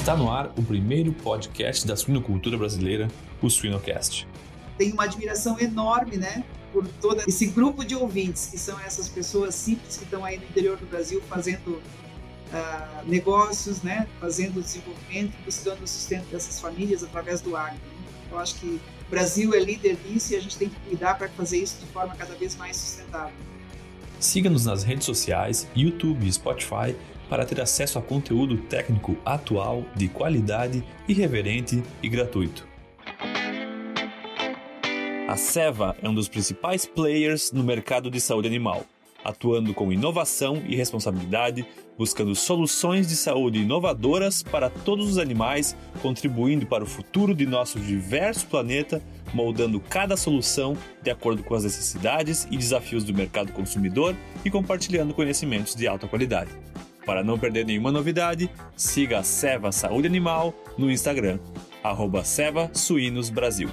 Está no ar o primeiro podcast da suinocultura brasileira, o Suinocast. Tenho uma admiração enorme, né, por todo esse grupo de ouvintes, que são essas pessoas simples que estão aí no interior do Brasil fazendo uh, negócios, né, fazendo desenvolvimento, buscando o sustento dessas famílias através do agro. Né? Eu acho que o Brasil é líder nisso e a gente tem que cuidar para fazer isso de forma cada vez mais sustentável. Siga-nos nas redes sociais, YouTube e Spotify para ter acesso a conteúdo técnico atual, de qualidade, irreverente e gratuito. A Seva é um dos principais players no mercado de saúde animal, atuando com inovação e responsabilidade, buscando soluções de saúde inovadoras para todos os animais, contribuindo para o futuro de nosso diverso planeta, moldando cada solução de acordo com as necessidades e desafios do mercado consumidor e compartilhando conhecimentos de alta qualidade. Para não perder nenhuma novidade, siga a Seva Saúde Animal no Instagram, arroba Seva Suínos Brasil.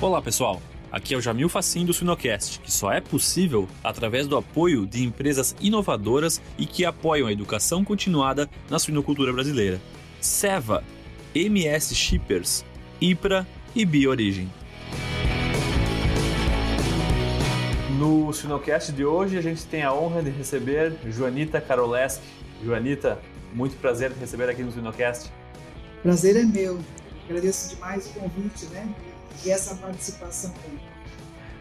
Olá pessoal, aqui é o Jamil Facim do Suinocast, que só é possível através do apoio de empresas inovadoras e que apoiam a educação continuada na suinocultura brasileira. Seva, MS Shippers, IPRA e BioOrigem. No Sinocast de hoje, a gente tem a honra de receber Joanita Karoleski. Joanita, muito prazer te receber aqui no Sinocast. Prazer é meu. Agradeço demais o convite, né? E essa participação aí.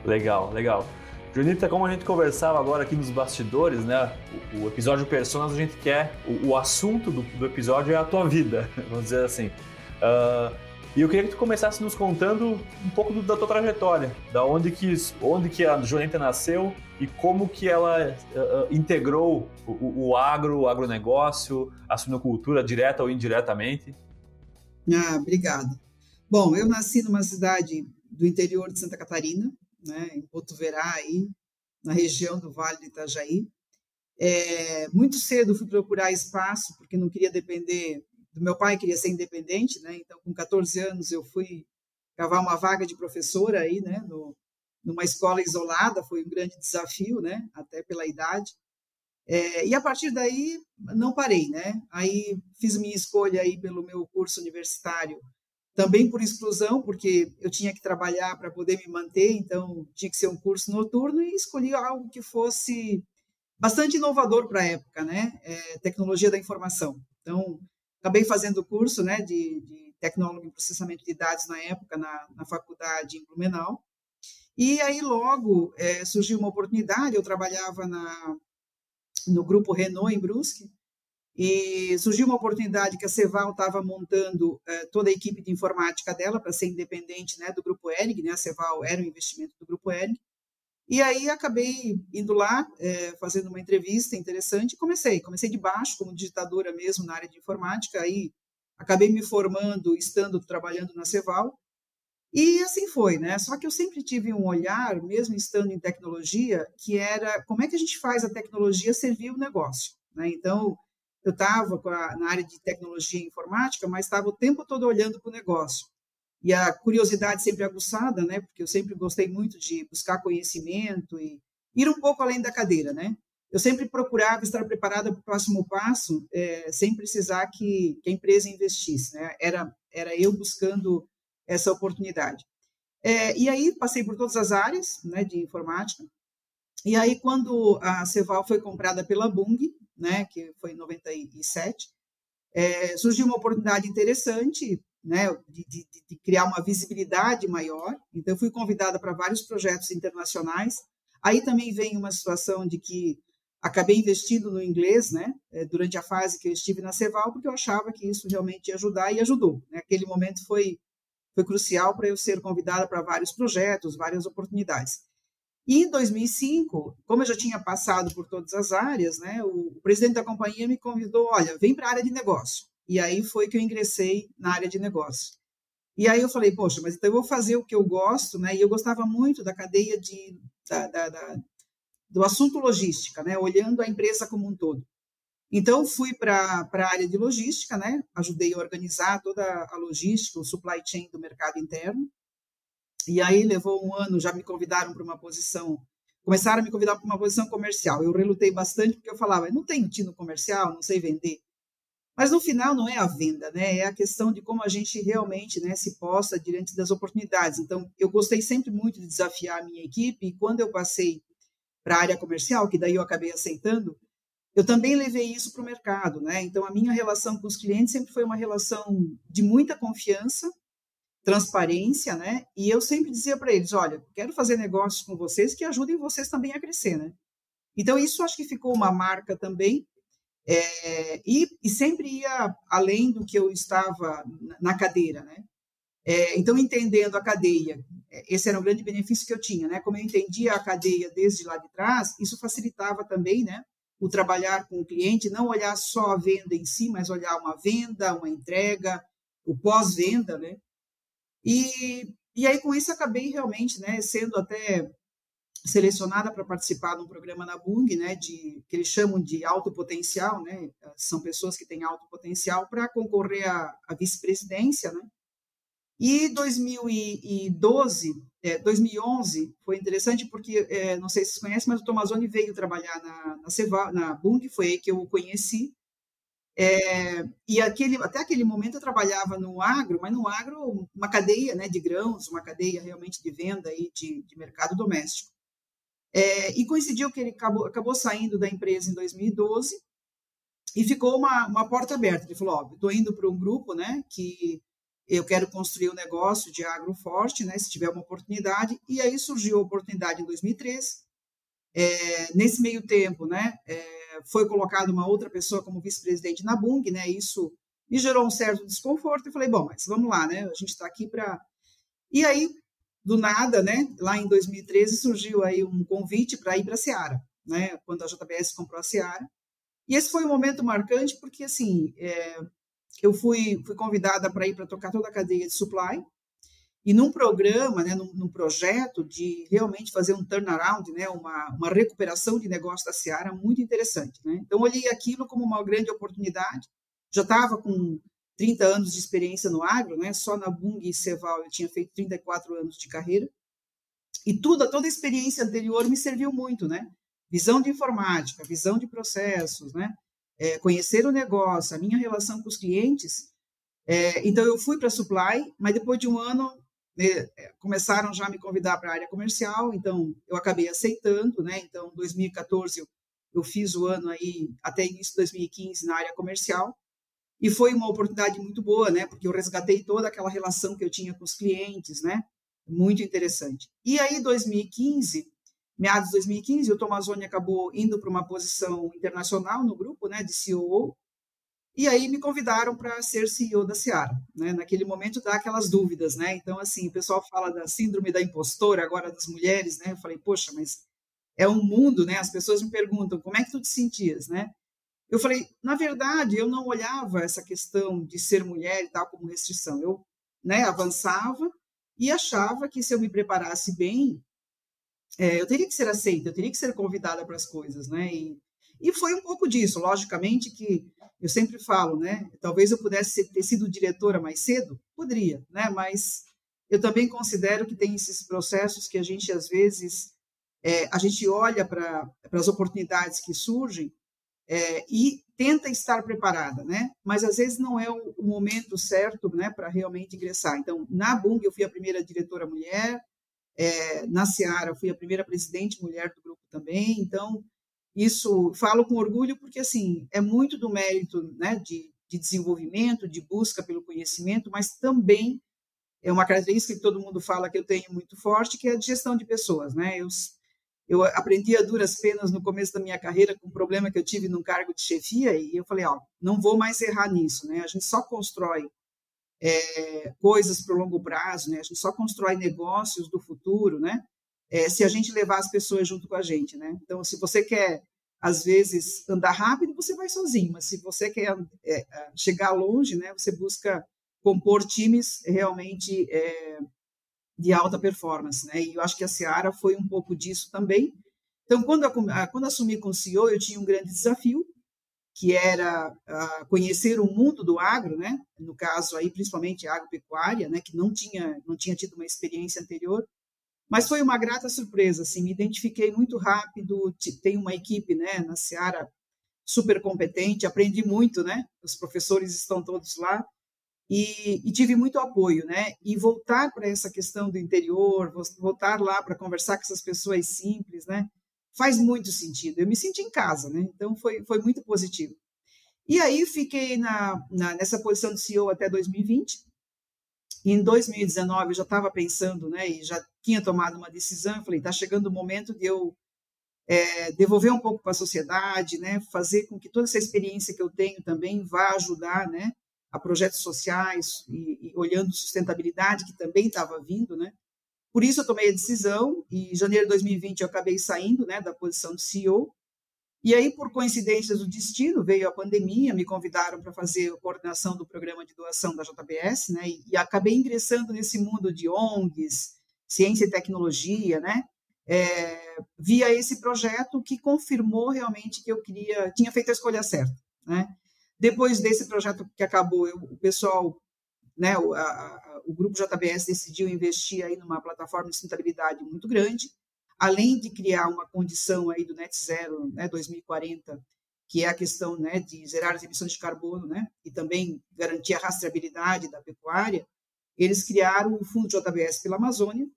Legal, legal. Joanita, como a gente conversava agora aqui nos bastidores, né? O, o episódio Personas, a gente quer. O, o assunto do, do, episódio é a tua vida, vamos dizer assim. Uh, e eu queria que tu começasse nos contando um pouco do, da tua trajetória, da onde que, onde que a Joanita nasceu e como que ela uh, integrou o, o, agro, o agronegócio, a suinocultura, direta ou indiretamente. Ah, obrigada. Bom, eu nasci numa cidade do interior de Santa Catarina, né, em Botuverá, aí, na região do Vale do Itajaí. É, muito cedo fui procurar espaço, porque não queria depender do meu pai, queria ser independente, né? Então, com 14 anos, eu fui cavar uma vaga de professora aí, né? No, numa escola isolada, foi um grande desafio, né? Até pela idade. É, e a partir daí, não parei, né? Aí fiz minha escolha aí pelo meu curso universitário, também por exclusão, porque eu tinha que trabalhar para poder me manter, então tinha que ser um curso noturno e escolhi algo que fosse bastante inovador para a época, né? É, tecnologia da informação. Então, Acabei fazendo curso né, de, de tecnólogo em processamento de dados na época, na, na faculdade em Blumenau. E aí logo é, surgiu uma oportunidade, eu trabalhava na, no grupo Renault em Brusque, e surgiu uma oportunidade que a Ceval estava montando é, toda a equipe de informática dela para ser independente né, do grupo ERG, né, a Ceval era um investimento do grupo ERG, e aí acabei indo lá, é, fazendo uma entrevista interessante e comecei. Comecei de baixo, como digitadora mesmo na área de informática, aí acabei me formando, estando trabalhando na Ceval. E assim foi, né? Só que eu sempre tive um olhar, mesmo estando em tecnologia, que era como é que a gente faz a tecnologia servir o negócio, né? Então, eu estava na área de tecnologia e informática, mas estava o tempo todo olhando para o negócio e a curiosidade sempre aguçada, né? Porque eu sempre gostei muito de buscar conhecimento e ir um pouco além da cadeira, né? Eu sempre procurava estar preparada para o próximo passo, é, sem precisar que, que, a empresa investisse, né? Era era eu buscando essa oportunidade. É, e aí passei por todas as áreas, né, de informática. E aí quando a Ceval foi comprada pela Bung, né, que foi em 97, é, surgiu uma oportunidade interessante né, de, de, de, criar uma visibilidade maior. Então, eu fui convidada para vários projetos internacionais. Aí também vem uma situação de que acabei investindo no inglês, né, eh, durante a fase que eu estive na Ceval, porque eu achava que isso realmente ia ajudar e ajudou. Né? Aquele momento foi foi crucial para eu ser convidada para vários projetos, várias oportunidades. E em 2005, como eu já tinha passado por todas as áreas, né, o, o presidente da companhia me convidou, olha, vem para a área de negócio. E aí foi que eu ingressei na área de negócio. E aí eu falei, poxa, mas então eu vou fazer o que eu gosto, né? E eu gostava muito da cadeia de, da, da, da, do assunto logística, né? Olhando a empresa como um todo. Então fui para a área de logística, né? Ajudei a organizar toda a logística, o supply chain do mercado interno. E aí levou um ano, já me convidaram para uma posição começaram a me convidar para uma posição comercial. Eu relutei bastante porque eu falava, não tenho tino comercial, não sei vender. Mas no final não é a venda, né? É a questão de como a gente realmente, né, se posta diante das oportunidades. Então, eu gostei sempre muito de desafiar a minha equipe e quando eu passei para a área comercial, que daí eu acabei aceitando, eu também levei isso para o mercado, né? Então, a minha relação com os clientes sempre foi uma relação de muita confiança, transparência, né? E eu sempre dizia para eles, olha, quero fazer negócios com vocês que ajudem vocês também a crescer, né? Então, isso acho que ficou uma marca também, é, e, e, sempre ia além do que eu estava na cadeira, né? É, então, entendendo a cadeia, é, esse era um grande benefício que eu tinha, né? Como eu entendia a cadeia desde lá de trás, isso facilitava também, né? o trabalhar com o cliente, não olhar só a venda em si, mas olhar uma venda, uma entrega, o pós-venda, né? E, e aí, com isso, acabei realmente, né, sendo até selecionada para participar de um programa na Bung, né, de, que eles chamam de alto potencial, né, são pessoas que têm alto potencial para concorrer à, à vice-presidência, né, e 2012, é, 2011 foi interessante porque, é, não sei se vocês conhecem, mas o Tomazoni veio trabalhar na, na, Ceva, na Bung, foi aí que eu o conheci. É, e aquele, até aquele momento eu trabalhava no agro, mas no agro, uma cadeia né, de grãos, uma cadeia realmente de venda e de, de mercado doméstico. É, e coincidiu que ele acabou, acabou saindo da empresa em 2012 e ficou uma, uma porta aberta. Ele falou: Ó, estou indo para um grupo né, que eu quero construir um negócio de agro forte, né, se tiver uma oportunidade, e aí surgiu a oportunidade em 2013. É, nesse meio tempo, né, é, foi colocada uma outra pessoa como vice-presidente na Bung, né, isso me gerou um certo desconforto, e falei, bom, mas vamos lá, né, a gente está aqui para... E aí, do nada, né, lá em 2013, surgiu aí um convite para ir para a Seara, né, quando a JBS comprou a Seara, e esse foi um momento marcante, porque, assim, é, eu fui, fui convidada para ir para tocar toda a cadeia de supply, e num programa, né, num, num, projeto de realmente fazer um turnaround, né, uma, uma recuperação de negócio da Seara muito interessante. Né? Então, olhei aquilo como uma grande oportunidade. Já estava com 30 anos de experiência no agro, né? só na Bung e Ceval eu tinha feito 34 anos de carreira. E tudo, toda a experiência anterior me serviu muito, né? Visão de informática, visão de processos, né? é, conhecer o negócio, a minha relação com os clientes. É, então, eu fui para Supply, mas depois de um ano, né, é, começaram já a me convidar para a área comercial, então eu acabei aceitando, né? Então, 2014 eu, eu fiz o ano aí, até início de 2015, na área comercial, e foi uma oportunidade muito boa, né? Porque eu resgatei toda aquela relação que eu tinha com os clientes, né? Muito interessante. E aí, 2015, meados de 2015, o Tomazoni acabou indo para uma posição internacional no grupo, né, de CEO, e aí me convidaram para ser CEO da Seara. Né? Naquele momento dá aquelas dúvidas, né? Então, assim, o pessoal fala da síndrome da impostora, agora das mulheres, né? Eu falei, poxa, mas é um mundo, né? As pessoas me perguntam, como é que tu te sentias, né? Eu falei, na verdade, eu não olhava essa questão de ser mulher e tal como restrição. Eu né, avançava e achava que se eu me preparasse bem, é, eu teria que ser aceita, eu teria que ser convidada para as coisas, né? E, e foi um pouco disso, logicamente que eu sempre falo, né? Talvez eu pudesse ter sido diretora mais cedo, poderia, né? Mas eu também considero que tem esses processos que a gente às vezes é, a gente olha para as oportunidades que surgem é, e tenta estar preparada, né? Mas às vezes não é o, o momento certo, né, para realmente ingressar. Então, na Bung eu fui a primeira diretora mulher, é, na Seara, fui a primeira presidente mulher do grupo também, então isso falo com orgulho porque assim é muito do mérito né, de, de desenvolvimento, de busca pelo conhecimento, mas também é uma característica que todo mundo fala que eu tenho muito forte, que é a gestão de pessoas, né? Eu, eu aprendi a duras penas no começo da minha carreira com um problema que eu tive num cargo de chefia e eu falei, ó, não vou mais errar nisso, né? A gente só constrói é, coisas para o longo prazo, né? A gente só constrói negócios do futuro, né? É, se a gente levar as pessoas junto com a gente, né? Então, se você quer às vezes andar rápido, você vai sozinho, mas se você quer é, chegar longe, né? Você busca compor times realmente é, de alta performance, né? E eu acho que a Seara foi um pouco disso também. Então, quando, eu, quando assumi com o CEO, eu tinha um grande desafio, que era uh, conhecer o mundo do agro, né? No caso aí principalmente agropecuária, né? Que não tinha não tinha tido uma experiência anterior. Mas foi uma grata surpresa, assim, me identifiquei muito rápido, tem uma equipe, né, na Seara super competente, aprendi muito, né? Os professores estão todos lá e, e tive muito apoio, né? E voltar para essa questão do interior, voltar lá para conversar com essas pessoas simples, né? Faz muito sentido. Eu me senti em casa, né? Então foi foi muito positivo. E aí fiquei na, na nessa posição de CEO até 2020. E em 2019 eu já estava pensando, né? E já tinha tomado uma decisão. Eu falei, está chegando o momento de eu é, devolver um pouco para a sociedade, né, fazer com que toda essa experiência que eu tenho também vá ajudar, né, a projetos sociais e, e olhando sustentabilidade que também estava vindo, né. Por isso eu tomei a decisão e em janeiro de 2020 eu acabei saindo, né, da posição de CEO. E aí por coincidências do destino veio a pandemia, me convidaram para fazer a coordenação do programa de doação da JBS, né, e, e acabei ingressando nesse mundo de ONGs, ciência e tecnologia, né, é, via esse projeto que confirmou realmente que eu queria, tinha feito a escolha certa, né? Depois desse projeto que acabou, eu, o pessoal, né, o, a, o grupo JBS decidiu investir aí numa plataforma de sustentabilidade muito grande, além de criar uma condição aí do net zero, né, 2040, que é a questão, né, de zerar as emissões de carbono, né, e também garantir a rastreabilidade da pecuária. Eles criaram o Fundo JBS pela Amazônia,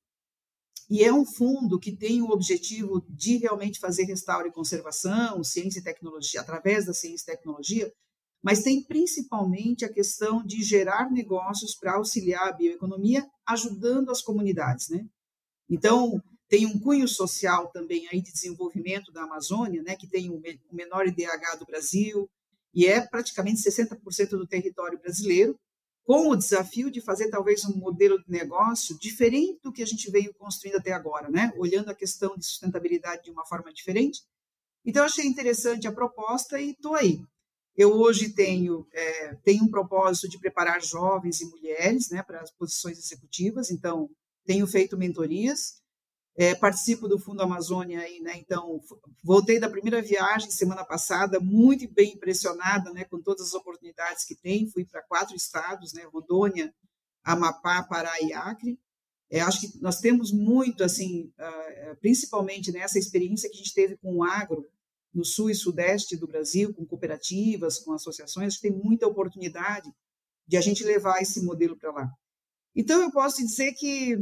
e é um fundo que tem o objetivo de realmente fazer restauro e conservação, ciência e tecnologia, através da ciência e tecnologia, mas tem principalmente a questão de gerar negócios para auxiliar a bioeconomia, ajudando as comunidades, né? Então, tem um cunho social também aí de desenvolvimento da Amazônia, né, que tem o menor IDH do Brasil, e é praticamente 60% do território brasileiro, com o desafio de fazer talvez um modelo de negócio diferente do que a gente veio construindo até agora, né? Olhando a questão de sustentabilidade de uma forma diferente. Então, achei interessante a proposta e estou aí. Eu hoje tenho, é, tenho um propósito de preparar jovens e mulheres né, para as posições executivas, então, tenho feito mentorias, é, participo do Fundo Amazônia aí, né? Então, voltei da primeira viagem semana passada, muito bem impressionada, né? Com todas as oportunidades que tem. Fui para quatro estados, né? Rondônia, Amapá, Pará e Acre. É, acho que nós temos muito, assim, uh, principalmente nessa experiência que a gente teve com o agro no sul e sudeste do Brasil, com cooperativas, com associações, tem muita oportunidade de a gente levar esse modelo para lá. Então, eu posso dizer que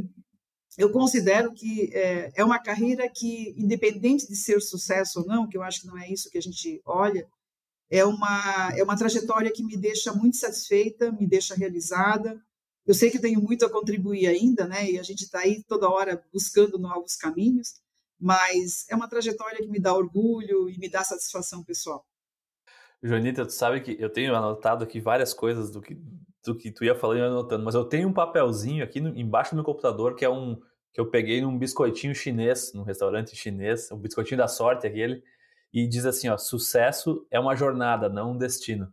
eu considero que é, é, uma carreira que, independente de ser sucesso ou não, que eu acho que não é isso que a gente olha, é uma, é uma trajetória que me deixa muito satisfeita, me deixa realizada. Eu sei que tenho muito a contribuir ainda, né? E a gente está aí toda hora buscando novos caminhos, mas é uma trajetória que me dá orgulho e me dá satisfação pessoal. Joanita, tu sabe que eu tenho anotado aqui várias coisas do que, do que tu ia falando e anotando, mas eu tenho um papelzinho aqui no, embaixo do meu computador que é um que eu peguei num biscoitinho chinês, num restaurante chinês, o biscoitinho da sorte aquele, e diz assim, ó, sucesso é uma jornada, não um destino.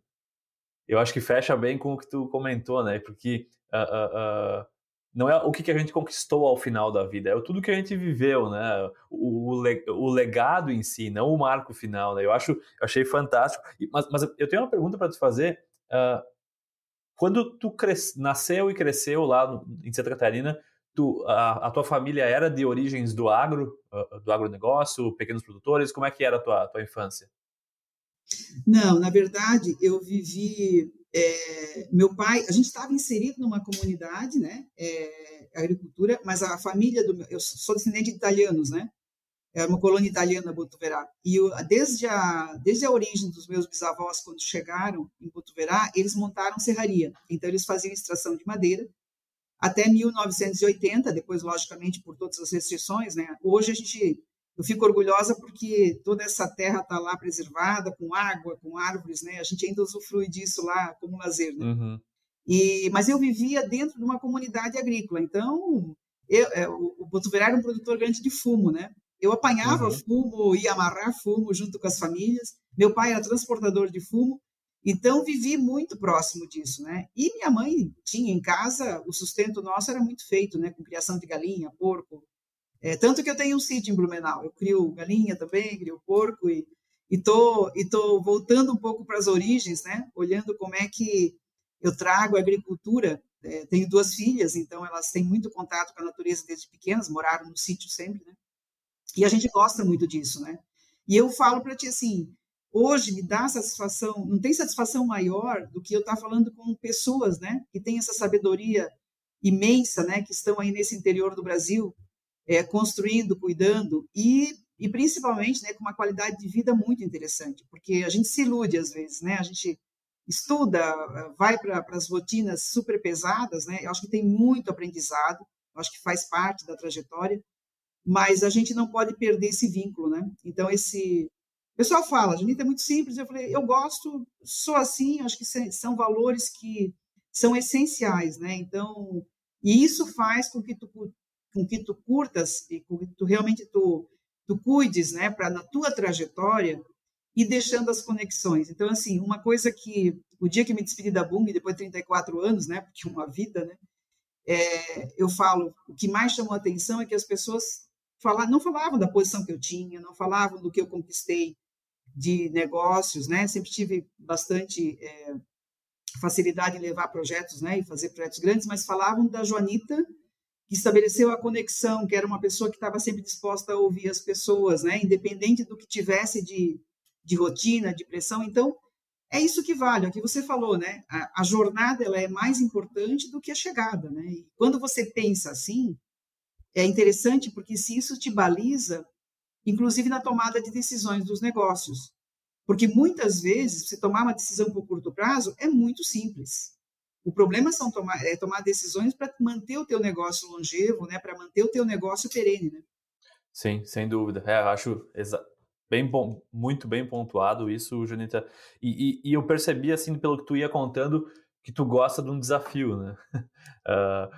Eu acho que fecha bem com o que tu comentou, né? Porque uh, uh, uh, não é o que, a gente conquistou ao final da vida, é tudo que a gente viveu, né? O, o, legado em si, não o marco final, né? Eu acho, eu achei fantástico. Mas, mas eu tenho uma pergunta para te fazer. quando tu cres... nasceu e cresceu lá no, em Santa Catarina, tu, a, a, tua família era de origens do agro, do agronegócio, pequenos produtores? Como é que era a tua, a tua infância? Não, na verdade, eu vivi. É, meu pai, a gente estava inserido numa comunidade, né? É, agricultura, mas a família do meu. Eu sou descendente de italianos, né? É uma colônia italiana, Botuverá. E eu, desde, a, desde a origem dos meus bisavós, quando chegaram em Botuverá, eles montaram serraria. Então, eles faziam extração de madeira até 1980, depois, logicamente, por todas as restrições, né? Hoje a gente, eu fico orgulhosa porque toda essa terra está lá preservada, com água, com árvores, né? A gente ainda usufrui disso lá como lazer, né? Uhum. E, mas eu vivia dentro de uma comunidade agrícola, então eu, é, o, o Botuverá era um produtor grande de fumo, né? Eu apanhava uhum. fumo, ia amarrar fumo junto com as famílias. Meu pai era transportador de fumo então, vivi muito próximo disso, né? E minha mãe tinha em casa, o sustento nosso era muito feito, né? Com criação de galinha, porco. É, tanto que eu tenho um sítio em Blumenau. Eu crio galinha também, crio porco e estou e tô voltando um pouco para as origens, né? Olhando como é que eu trago a agricultura é, tenho duas filhas, então elas têm muito contato com a natureza desde pequenas, moraram no sítio sempre, né? E a gente gosta muito disso, né? E eu falo para ti assim, hoje me dá satisfação, não tem satisfação maior do que eu estar tá falando com pessoas, né, que têm essa sabedoria imensa, né, que estão aí nesse interior do Brasil, é, construindo, cuidando e, e principalmente, né, com uma qualidade de vida muito interessante, porque a gente se ilude às vezes, né, a gente estuda, vai para as rotinas super pesadas, né, eu acho que tem muito aprendizado, eu acho que faz parte da trajetória, mas a gente não pode perder esse vínculo, né? Então esse o pessoal fala, Janita é muito simples. Eu falei, eu gosto, sou assim, acho que são valores que são essenciais, né? Então, e isso faz com que tu, com que tu curtas e com que tu realmente tu, tu cuides, né, para na tua trajetória e deixando as conexões. Então, assim, uma coisa que o dia que me despedi da Bung, depois de 34 anos, né, porque é uma vida, né, é, eu falo, o que mais chamou a atenção é que as pessoas falar, não falavam da posição que eu tinha, não falavam do que eu conquistei, de negócios, né? Sempre tive bastante é, facilidade em levar projetos, né? E fazer projetos grandes, mas falavam da Joanita que estabeleceu a conexão, que era uma pessoa que estava sempre disposta a ouvir as pessoas, né? Independente do que tivesse de, de rotina, de pressão. Então, é isso que vale, é o que você falou, né? A, a, jornada ela é mais importante do que a chegada, né? E quando você pensa assim, é interessante porque se isso te baliza, inclusive na tomada de decisões dos negócios. Porque muitas vezes, você tomar uma decisão por curto prazo é muito simples. O problema são tomar, é tomar decisões para manter o teu negócio longevo, né, para manter o teu negócio perene. Né? Sim, sem dúvida. É, acho bem bom, muito bem pontuado isso, Junita. E, e, e, eu percebi, assim, pelo que tu ia contando, que tu gosta de um desafio, né? Uh,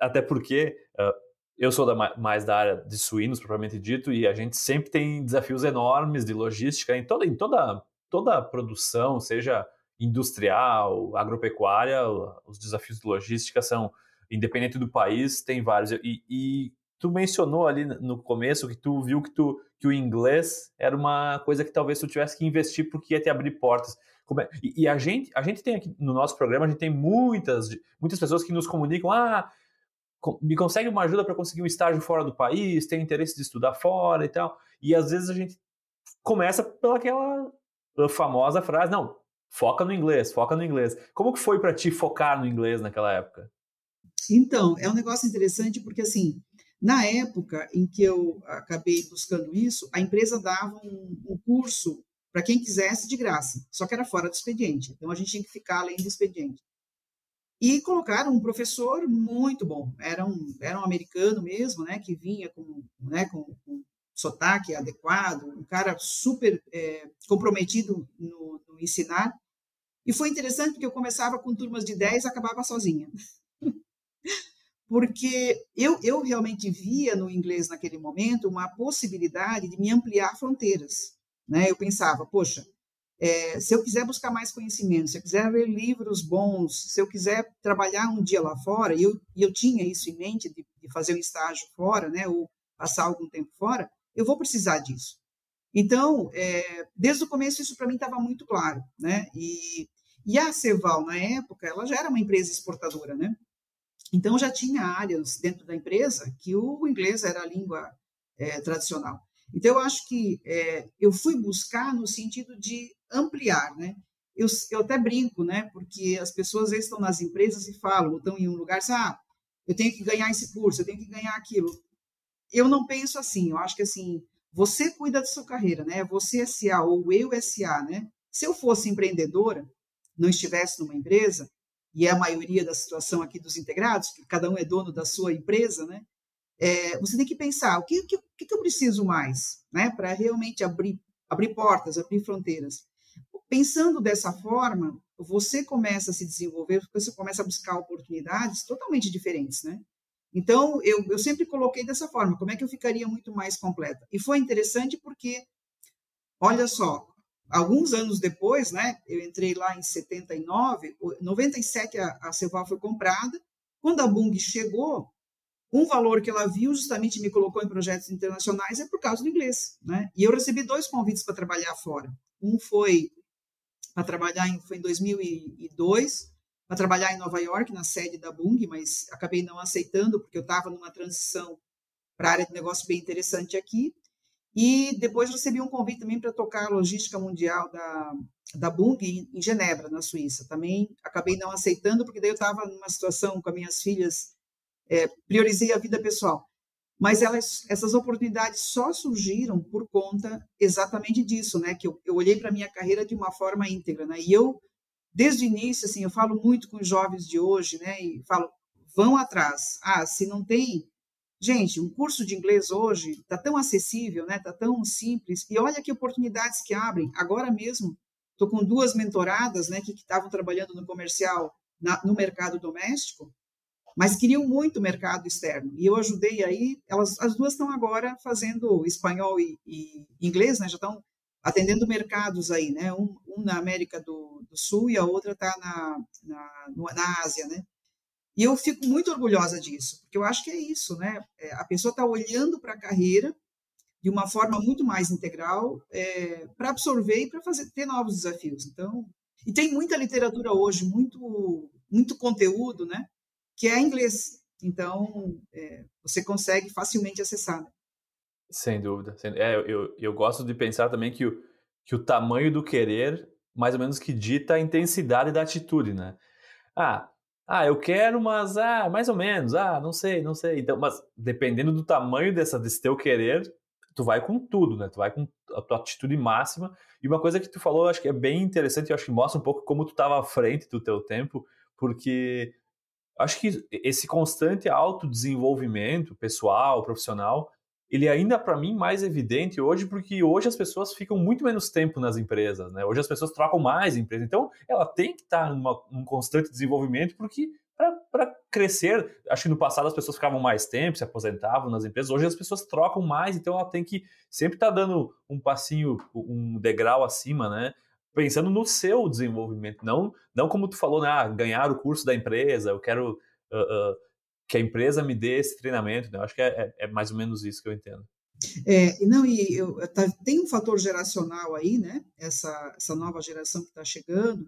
até porque uh, eu sou da, mais da área de suínos, propriamente dito, e a gente sempre tem desafios enormes de logística em toda, em toda, toda a produção, seja industrial, agropecuária, os desafios de logística são, independente do país, tem vários. E, e tu mencionou ali no começo que tu viu que, tu, que o inglês era uma coisa que talvez tu tivesse que investir porque ia te abrir portas. É? E, e, a gente, a gente tem aqui no nosso programa, a gente tem muitas, muitas pessoas que nos comunicam, ah, me consegue uma ajuda para conseguir um estágio fora do país, tem interesse de estudar fora e tal. E às vezes a gente começa pelaquela famosa frase, não, foca no inglês, foca no inglês. Como que foi para ti focar no inglês naquela época? Então, é um negócio interessante porque assim, na época em que eu acabei buscando isso, a empresa dava um, um curso para quem quisesse de graça, só que era fora do expediente. Então a gente tinha que ficar além do expediente. E colocaram um professor muito bom, era um, era um americano mesmo, né, que vinha com, né, com, com sotaque adequado, um cara super é, comprometido no, no, ensinar. E foi interessante porque eu começava com turmas de 10 e acabava sozinha. porque eu, eu realmente via no inglês naquele momento uma possibilidade de me ampliar fronteiras. Né? Eu pensava, poxa, é, se eu quiser buscar mais conhecimento, se eu quiser ler livros bons, se eu quiser trabalhar um dia lá fora, e eu, eu tinha isso em mente, de, de fazer um estágio fora, né, ou passar algum tempo fora, eu vou precisar disso. Então, é, desde o começo, isso para mim estava muito claro. Né? E, e a Ceval, na época, ela já era uma empresa exportadora. Né? Então, já tinha áreas dentro da empresa que o inglês era a língua é, tradicional. Então, eu acho que é, eu fui buscar no sentido de ampliar, né? Eu, eu até brinco, né? Porque as pessoas às vezes estão nas empresas e falam, estão em um lugar, assim, ah, eu tenho que ganhar esse curso, eu tenho que ganhar aquilo. Eu não penso assim, eu acho que assim, você cuida da sua carreira, né? Você SA ou eu SA, né? Se eu fosse empreendedora, não estivesse numa empresa, e é a maioria da situação aqui dos integrados, que cada um é dono da sua empresa, né? É, você tem que pensar o que, que, que eu preciso mais, né? Para realmente abrir, abrir portas, abrir fronteiras. Pensando dessa forma, você começa a se desenvolver, você começa a buscar oportunidades totalmente diferentes, né? Então, eu, eu sempre coloquei dessa forma, como é que eu ficaria muito mais completa? E foi interessante porque, olha só, alguns anos depois, né, eu entrei lá em 79, 97 a, a Ceval foi comprada, quando a Bung chegou, um valor que ela viu justamente me colocou em projetos internacionais é por causa do inglês, né? E eu recebi dois convites para trabalhar fora. Um foi para trabalhar em, foi em 2002 para trabalhar em Nova York, na sede da Bung, mas acabei não aceitando, porque eu estava numa transição para área de negócio bem interessante aqui. E depois recebi um convite também para tocar a logística mundial da, da Bung em, Genebra, na Suíça. Também acabei não aceitando, porque daí eu estava numa situação com as minhas filhas, é, priorizei a vida pessoal. Mas elas, essas oportunidades só surgiram por conta exatamente disso, né? Que eu, eu olhei para a minha carreira de uma forma íntegra, né? E eu, desde o início, assim, eu falo muito com os jovens de hoje, né? E falo, vão atrás. Ah, se não tem Gente, um curso de inglês hoje está tão acessível, né? Está tão simples. E olha que oportunidades que abrem. Agora mesmo, estou com duas mentoradas, né, que estavam trabalhando no comercial, na, no mercado doméstico, mas queriam muito mercado externo. E eu ajudei aí. Elas, as duas estão agora fazendo espanhol e, e inglês, né? Já estão atendendo mercados aí, né? Um, um na América do, do, Sul e a outra está na, na, na Ásia, né? E eu fico muito orgulhosa disso, porque eu acho que é isso, né? É, a pessoa está olhando para a carreira de uma forma muito mais integral é, para absorver e para fazer ter novos desafios. Então, e tem muita literatura hoje, muito muito conteúdo, né? Que é inglês. Então, é, você consegue facilmente acessar. Né? Sem dúvida. É, eu, eu gosto de pensar também que o, que o tamanho do querer, mais ou menos que dita a intensidade da atitude, né? Ah, ah, eu quero, mas ah, mais ou menos, ah, não sei, não sei. Então, mas dependendo do tamanho dessa desse teu querer, tu vai com tudo, né? Tu vai com a tua atitude máxima. E uma coisa que tu falou, acho que é bem interessante, eu acho que mostra um pouco como tu estava à frente do teu tempo, porque acho que esse constante autodesenvolvimento pessoal, profissional, ele é ainda para mim mais evidente hoje, porque hoje as pessoas ficam muito menos tempo nas empresas, né? Hoje as pessoas trocam mais empresa. Então, ela tem que estar tá numa, num constante desenvolvimento, porque para crescer, acho que no passado as pessoas ficavam mais tempo, se aposentavam nas empresas, hoje as pessoas trocam mais, então ela tem que sempre estar tá dando um passinho, um degrau acima, né? Pensando no seu desenvolvimento, não, não como tu falou, né? Ah, ganhar o curso da empresa, eu quero uh, uh, que a empresa me dê esse treinamento. Né? Eu acho que é, é, é, mais ou menos isso que eu entendo. É, não, e eu, tá, tem um fator geracional aí, né? Essa, essa nova geração que está chegando,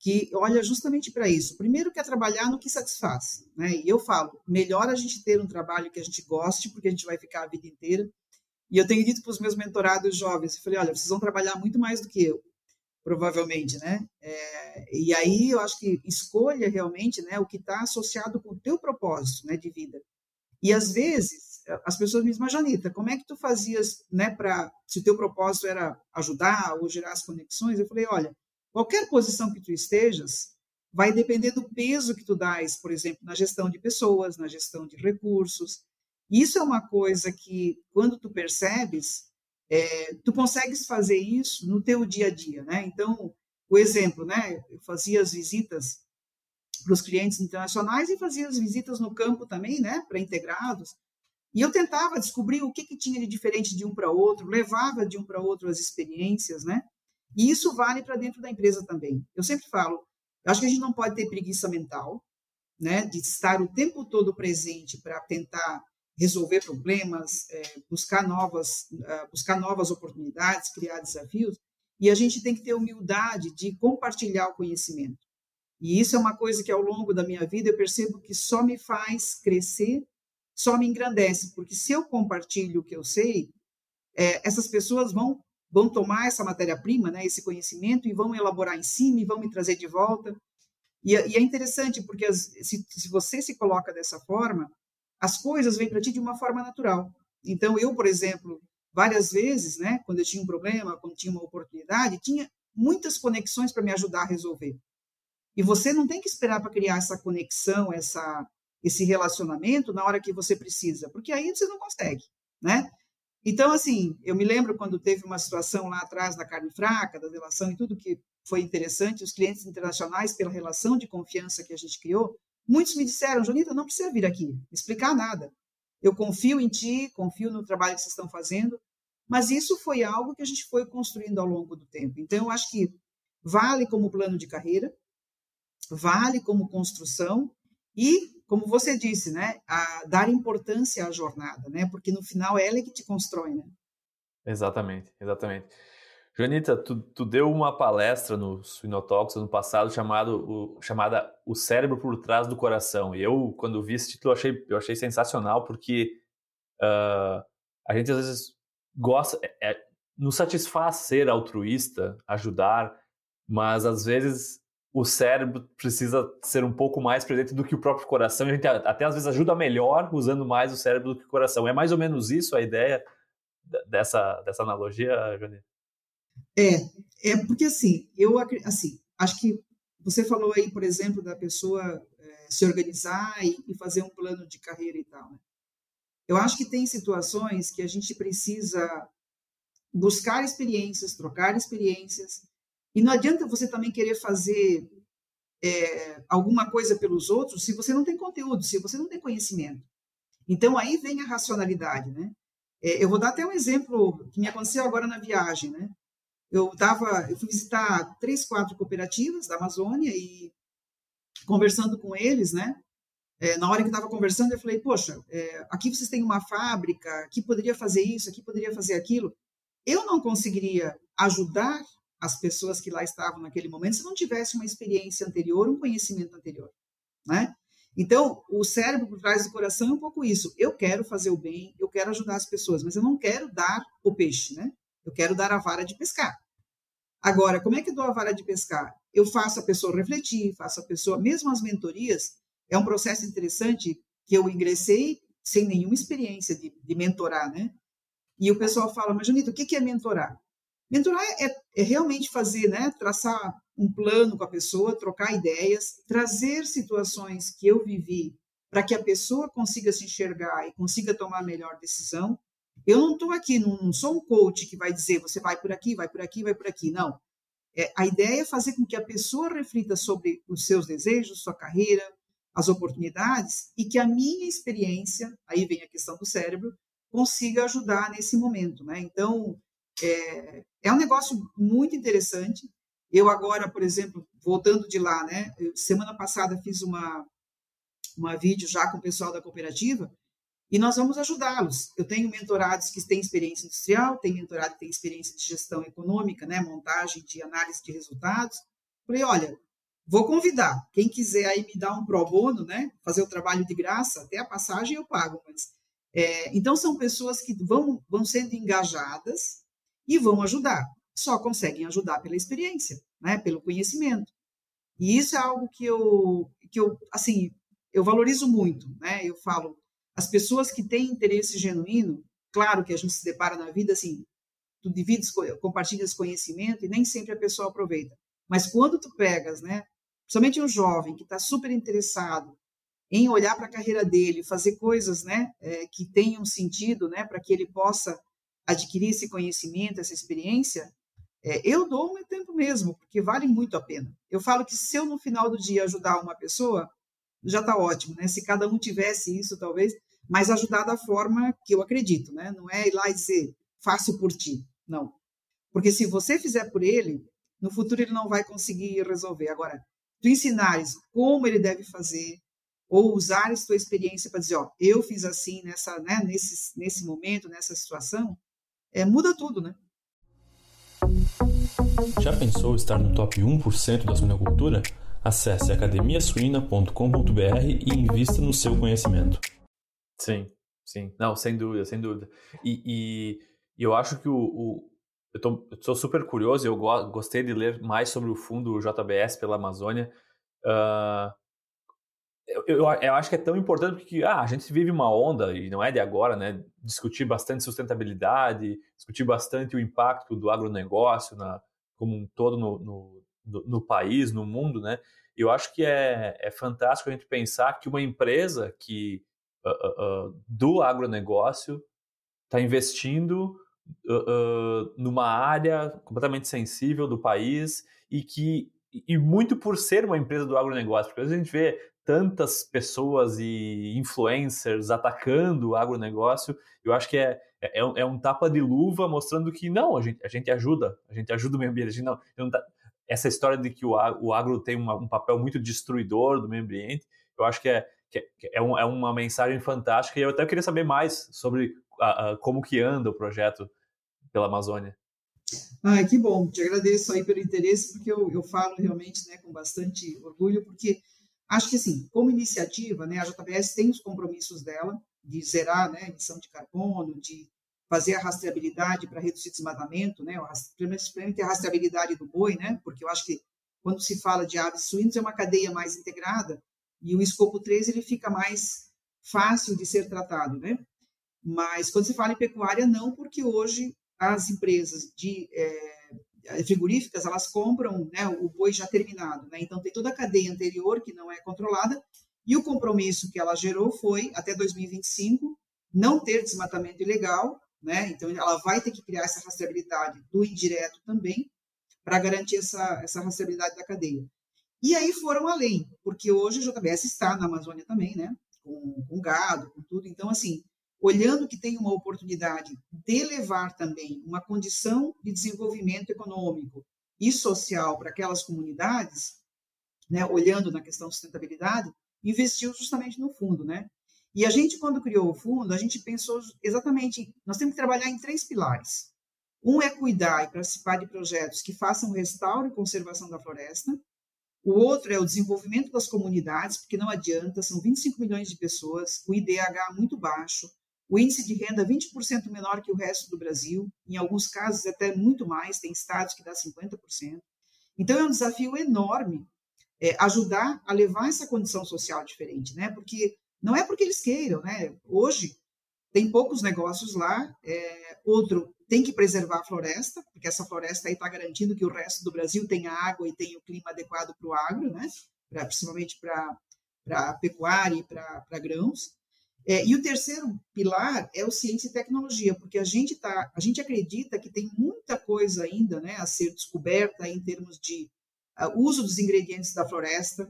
que olha justamente para isso. Primeiro, quer trabalhar no que satisfaz, né? E eu falo, melhor a gente ter um trabalho que a gente goste, porque a gente vai ficar a vida inteira. E eu tenho dito para os meus mentorados jovens, eu falei, olha, vocês vão trabalhar muito mais do que eu provavelmente, né? É, e aí eu acho que escolha realmente, né, o que está associado com o teu propósito, né, de vida. E às vezes as pessoas me dizem, mas Janita, como é que tu fazias, né, para se teu propósito era ajudar ou gerar as conexões? Eu falei, olha, qualquer posição que tu estejas vai depender do peso que tu dás, por exemplo, na gestão de pessoas, na gestão de recursos. Isso é uma coisa que quando tu percebes, é, tu consegues fazer isso no teu dia a dia, né? Então, o exemplo, né? Eu fazia as visitas para os clientes internacionais e fazia as visitas no campo também, né? Para integrados. E eu tentava descobrir o que, que tinha de diferente de um para outro, levava de um para outro as experiências, né? E isso vale para dentro da empresa também. Eu sempre falo, eu acho que a gente não pode ter preguiça mental, né? De estar o tempo todo presente para tentar resolver problemas, é, buscar novas, uh, buscar novas oportunidades, criar desafios. E a gente tem que ter humildade de compartilhar o conhecimento. E isso é uma coisa que ao longo da minha vida eu percebo que só me faz crescer, só me engrandece, porque se eu compartilho o que eu sei, é, essas pessoas vão vão tomar essa matéria-prima, né, esse conhecimento e vão elaborar em cima e vão me trazer de volta. E, e é interessante porque as, se, se você se coloca dessa forma, as coisas vêm para ti de uma forma natural. Então, eu, por exemplo, várias vezes, né, quando eu tinha um problema, quando tinha uma oportunidade, tinha muitas conexões para me ajudar a resolver. E você não tem que esperar para criar essa conexão, essa, esse relacionamento na hora que você precisa, porque aí você não consegue, né? Então, assim, eu me lembro quando teve uma situação lá atrás da carne fraca, da delação e tudo que foi interessante, os clientes internacionais, pela relação de confiança que a gente criou, Muitos me disseram, Jonita, não precisa vir aqui explicar nada. Eu confio em ti, confio no trabalho que vocês estão fazendo, mas isso foi algo que a gente foi construindo ao longo do tempo. Então, eu acho que vale como plano de carreira, vale como construção e, como você disse, né, dar importância à jornada, né, porque no final ela é que te constrói, né? Exatamente, exatamente. Janita, tu, tu, deu uma palestra no Suinotox ano passado chamado, o, chamada O Cérebro por Trás do Coração. E eu, quando vi esse título, achei, eu achei sensacional, porque uh, a gente às vezes gosta, é, é, nos satisfaz ser altruísta, ajudar, mas às vezes o cérebro precisa ser um pouco mais presente do que o próprio coração. A gente até às vezes ajuda melhor usando mais o cérebro do que o coração. É mais ou menos isso a ideia dessa, dessa analogia, Janita? É, é porque assim, eu assim, acho que você falou aí, por exemplo, da pessoa é, se organizar e, e, fazer um plano de carreira e tal. Né? Eu acho que tem situações que a gente precisa buscar experiências, trocar experiências, e não adianta você também querer fazer é, alguma coisa pelos outros se você não tem conteúdo, se você não tem conhecimento. Então aí vem a racionalidade, né? É, eu vou dar até um exemplo que me aconteceu agora na viagem, né? Eu tava, eu fui visitar três, quatro cooperativas da Amazônia e conversando com eles, né? É, na hora que estava conversando, eu falei, poxa, é, aqui vocês têm uma fábrica, aqui poderia fazer isso, aqui poderia fazer aquilo. Eu não conseguiria ajudar as pessoas que lá estavam naquele momento se não tivesse uma experiência anterior, um conhecimento anterior, né? Então, o cérebro por trás do coração é um pouco isso. Eu quero fazer o bem, eu quero ajudar as pessoas, mas eu não quero dar o peixe, né? Eu quero dar a vara de pescar. Agora, como é que eu dou a vara de pescar? Eu faço a pessoa refletir, faço a pessoa, mesmo as mentorias, é um processo interessante que eu ingressei sem nenhuma experiência de, de mentorar, né? E o pessoal fala, mas Janita, o que é mentorar? Mentorar é, é realmente fazer, né? Traçar um plano com a pessoa, trocar ideias, trazer situações que eu vivi para que a pessoa consiga se enxergar e consiga tomar a melhor decisão. Eu não estou aqui, não, não, sou um coach que vai dizer você vai por aqui, vai por aqui, vai por aqui. Não. É, a ideia é fazer com que a pessoa reflita sobre os seus desejos, sua carreira, as oportunidades e que a minha experiência, aí vem a questão do cérebro, consiga ajudar nesse momento. Né? Então, é, é um negócio muito interessante. Eu agora, por exemplo, voltando de lá, né? Eu, semana passada fiz uma uma vídeo já com o pessoal da cooperativa e nós vamos ajudá-los. Eu tenho mentorados que têm experiência industrial, tenho mentorado que tem experiência de gestão econômica, né, montagem de análise de resultados. Falei, olha, vou convidar quem quiser aí me dar um pro bono, né, fazer o trabalho de graça, até a passagem eu pago, mas é, então são pessoas que vão vão sendo engajadas e vão ajudar só conseguem ajudar pela experiência, né, pelo conhecimento. E isso é algo que eu, que eu, assim, eu valorizo muito, né? Eu falo, as pessoas que têm interesse genuíno, claro que a gente se depara na vida assim, tu divides, compartilhas conhecimento e nem sempre a pessoa aproveita. Mas quando tu pegas, né, principalmente um jovem que está super interessado em olhar para a carreira dele, fazer coisas, né, é, que tenham sentido, né, para que ele possa adquirir esse conhecimento, essa experiência, é, eu dou o meu tempo mesmo, porque vale muito a pena. Eu falo que se eu no final do dia ajudar uma pessoa, já está ótimo, né? Se cada um tivesse isso, talvez, mas ajudar da forma que eu acredito, né? Não é ir lá e dizer, faço por ti. Não. Porque se você fizer por ele, no futuro ele não vai conseguir resolver. Agora, tu ensinares como ele deve fazer, ou usar a sua experiência para dizer, ó, eu fiz assim nessa, né, nesse, nesse momento, nessa situação, é, muda tudo, né? Já pensou estar no top 1% da suinocultura? Acesse academiasuina.com.br e invista no seu conhecimento. Sim, sim. Não, sem dúvida, sem dúvida. E, e, eu acho que o, o eu, tô, eu sou super curioso, eu go, gostei de ler mais sobre o fundo JBS pela Amazônia. Uh, eu, eu, eu, acho que é tão importante porque ah, a gente vive uma onda, e não é de agora, né? Discutir bastante sustentabilidade, discutir bastante o impacto do agronegócio na, como um todo no, no, no país, no mundo, né? Eu acho que é, é fantástico a gente pensar que uma empresa que uh, uh, uh, do agronegócio está investindo numa área completamente sensível do país e que e muito por ser uma empresa do agronegócio, porque às vezes a gente vê tantas pessoas e influencers atacando o agronegócio, eu acho que é, é, é um tapa de luva mostrando que não, a gente, a gente ajuda, a gente ajuda o meio ambiente. não, não tá, essa história de que o, o agro tem uma, um papel muito destruidor do meio ambiente, eu acho que é, é, um, é uma mensagem fantástica e eu até queria saber mais sobre a, a, como que anda o projeto pela Amazônia. Ah, que bom, te agradeço aí pelo interesse, porque eu, eu falo realmente né, com bastante orgulho, porque acho que, assim, como iniciativa, né, a JBS tem os compromissos dela de zerar né, a emissão de carbono, de fazer a rastreabilidade para reduzir desmatamento, né, principalmente a rastreabilidade do boi, né, porque eu acho que quando se fala de aves suínos é uma cadeia mais integrada e o escopo 3 ele fica mais fácil de ser tratado, né? Mas quando se fala em pecuária, não, porque hoje as empresas de é, frigoríficas elas compram né, o boi já terminado, né? Então tem toda a cadeia anterior que não é controlada e o compromisso que ela gerou foi até 2025 não ter desmatamento ilegal, né? Então ela vai ter que criar essa rastreabilidade do indireto também para garantir essa essa rastreabilidade da cadeia. E aí foram além, porque hoje a JBS está na Amazônia também, né? Com, com gado, com tudo. Então assim olhando que tem uma oportunidade de levar também uma condição de desenvolvimento econômico e social para aquelas comunidades, né, olhando na questão de sustentabilidade, investiu justamente no fundo, né? E a gente, quando criou o fundo, a gente pensou exatamente, nós temos que trabalhar em três pilares. Um é cuidar e participar de projetos que façam restauro e conservação da floresta. O outro é o desenvolvimento das comunidades, porque não adianta, são 25 milhões de pessoas, o IDH muito baixo, o índice de renda 20% menor que o resto do Brasil, em alguns casos até muito mais, tem estados que dá 50%. Então é um desafio enorme é, ajudar a levar essa condição social diferente, né? Porque não é porque eles queiram, né? Hoje tem poucos negócios lá, é, outro tem que preservar a floresta, porque essa floresta aí está garantindo que o resto do Brasil tenha água e tenha o clima adequado para o agro, né? Pra, principalmente para pecuária e para grãos. É, e o terceiro pilar é o ciência e tecnologia, porque a gente tá, a gente acredita que tem muita coisa ainda, né, a ser descoberta em termos de uh, uso dos ingredientes da floresta,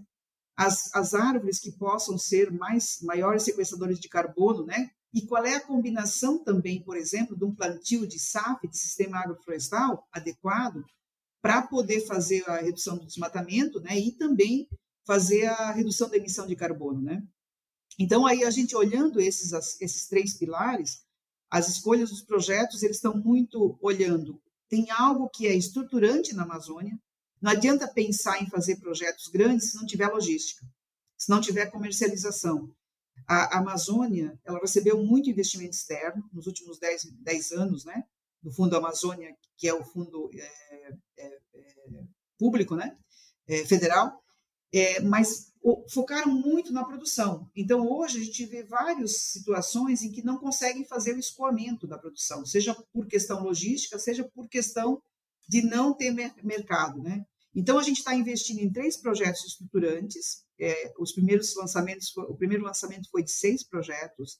as, as árvores que possam ser mais maiores sequestradores de carbono, né? E qual é a combinação também, por exemplo, de um plantio de SAF, de sistema agroflorestal adequado, para poder fazer a redução do desmatamento, né? E também fazer a redução da emissão de carbono, né? Então, aí a gente olhando esses, esses três pilares, as escolhas dos projetos, eles estão muito olhando. Tem algo que é estruturante na Amazônia. Não adianta pensar em fazer projetos grandes se não tiver logística, se não tiver comercialização. A Amazônia, ela recebeu muito investimento externo nos últimos 10, 10 anos, né? Do Fundo Amazônia, que é o fundo é, é, público, né? Federal. É, mas focaram muito na produção. Então, hoje, a gente vê várias situações em que não conseguem fazer o escoamento da produção, seja por questão logística, seja por questão de não ter mercado. Né? Então, a gente está investindo em três projetos estruturantes. É, os primeiros lançamentos, o primeiro lançamento foi de seis projetos.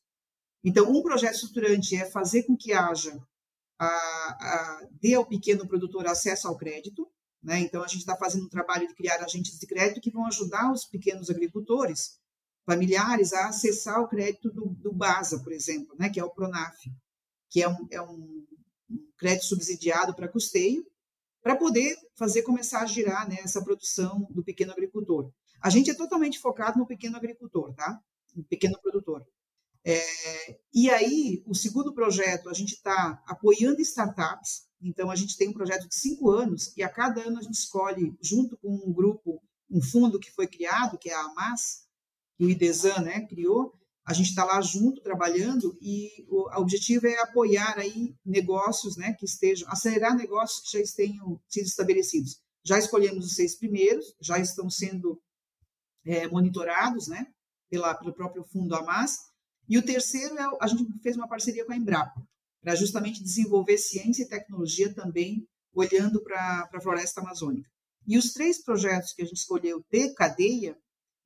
Então, um projeto estruturante é fazer com que haja, a, a, dê ao pequeno produtor acesso ao crédito, né? Então, a gente está fazendo um trabalho de criar agentes de crédito que vão ajudar os pequenos agricultores familiares a acessar o crédito do, do BASA, por exemplo, né? que é o PRONAF, que é um, é um, crédito subsidiado para custeio, para poder fazer começar a girar né, essa produção do pequeno agricultor. A gente é totalmente focado no pequeno agricultor, tá? No pequeno produtor. É, e aí, o segundo projeto, a gente está apoiando startups então, a gente tem um projeto de cinco anos e a cada ano a gente escolhe, junto com um grupo, um fundo que foi criado, que é a AMAS, que o IDESAN né, criou, a gente está lá junto trabalhando e o objetivo é apoiar aí negócios né, que estejam, acelerar negócios que já tenham sido estabelecidos. Já escolhemos os seis primeiros, já estão sendo é, monitorados né, pela, pelo próprio fundo AMAS, e o terceiro é, a gente fez uma parceria com a Embrapa para justamente desenvolver ciência e tecnologia também olhando para a floresta amazônica. E os três projetos que a gente escolheu de cadeia,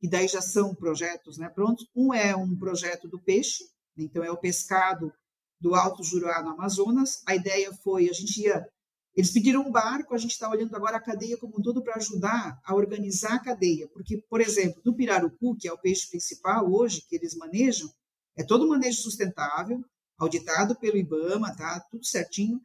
e daí já são projetos né, prontos, um é um projeto do peixe, então é o pescado do Alto Juruá no Amazonas. A ideia foi, a gente ia, eles pediram um barco, a gente está olhando agora a cadeia como um todo para ajudar a organizar a cadeia, porque, por exemplo, do pirarucu, que é o peixe principal hoje que eles manejam, é todo manejo sustentável, auditado pelo IBAMA, tá? Tudo certinho,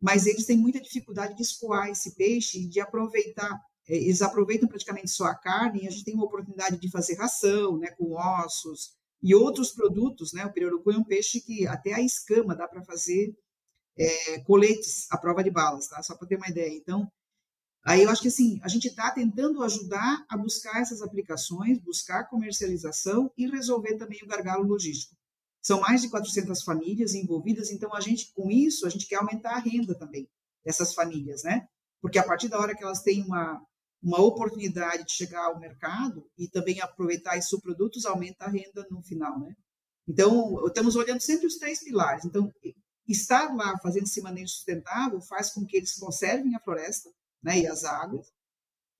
mas eles têm muita dificuldade de escoar esse peixe e de aproveitar. É, eles aproveitam praticamente só a carne e a gente tem uma oportunidade de fazer ração, né, com ossos e outros produtos, né? O pirarucu é um peixe que até a escama dá para fazer é, coletes à prova de balas, tá? Só para ter uma ideia. Então, aí eu acho que assim, a gente está tentando ajudar a buscar essas aplicações, buscar comercialização e resolver também o gargalo logístico. São mais de 400 famílias envolvidas, então a gente, com isso, a gente quer aumentar a renda também dessas famílias, né? Porque a partir da hora que elas têm uma, uma oportunidade de chegar ao mercado e também aproveitar esses subprodutos, aumenta a renda no final, né? Então, estamos olhando sempre os três pilares. Então, estar lá fazendo esse manejo sustentável faz com que eles conservem a floresta né, e as águas.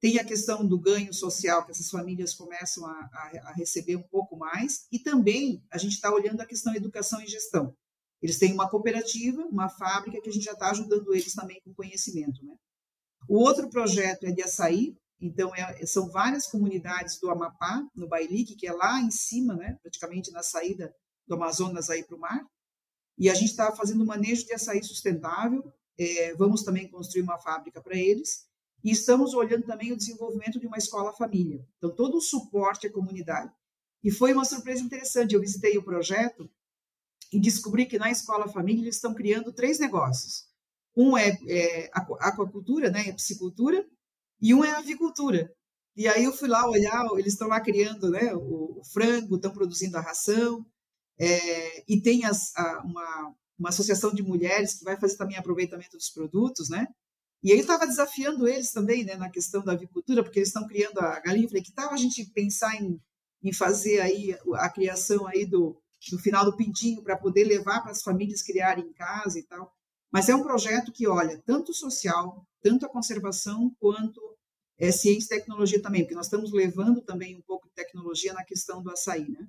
Tem a questão do ganho social, que essas famílias começam a, a, a receber um pouco mais. E também a gente está olhando a questão educação e gestão. Eles têm uma cooperativa, uma fábrica, que a gente já está ajudando eles também com conhecimento. Né? O outro projeto é de açaí, então é, são várias comunidades do Amapá, no Bailique, que é lá em cima, né, praticamente na saída do Amazonas aí para o mar. E a gente está fazendo manejo de açaí sustentável. É, vamos também construir uma fábrica para eles. E estamos olhando também o desenvolvimento de uma escola-família. Então, todo o suporte à comunidade. E foi uma surpresa interessante. Eu visitei o projeto e descobri que na escola-família eles estão criando três negócios. Um é, é aquacultura, né, é piscicultura, e um é avicultura. E aí eu fui lá olhar, eles estão lá criando né, o, o frango, estão produzindo a ração, é, e tem as, a, uma, uma associação de mulheres que vai fazer também aproveitamento dos produtos, né? E aí estava desafiando eles também, né, na questão da avicultura, porque eles estão criando a galinha. Falei, que tal a gente pensar em, em fazer aí a criação aí do, do final do pintinho para poder levar para as famílias criarem em casa e tal. Mas é um projeto que olha tanto social, tanto a conservação, quanto é, ciência e tecnologia também, porque nós estamos levando também um pouco de tecnologia na questão do açaí, né?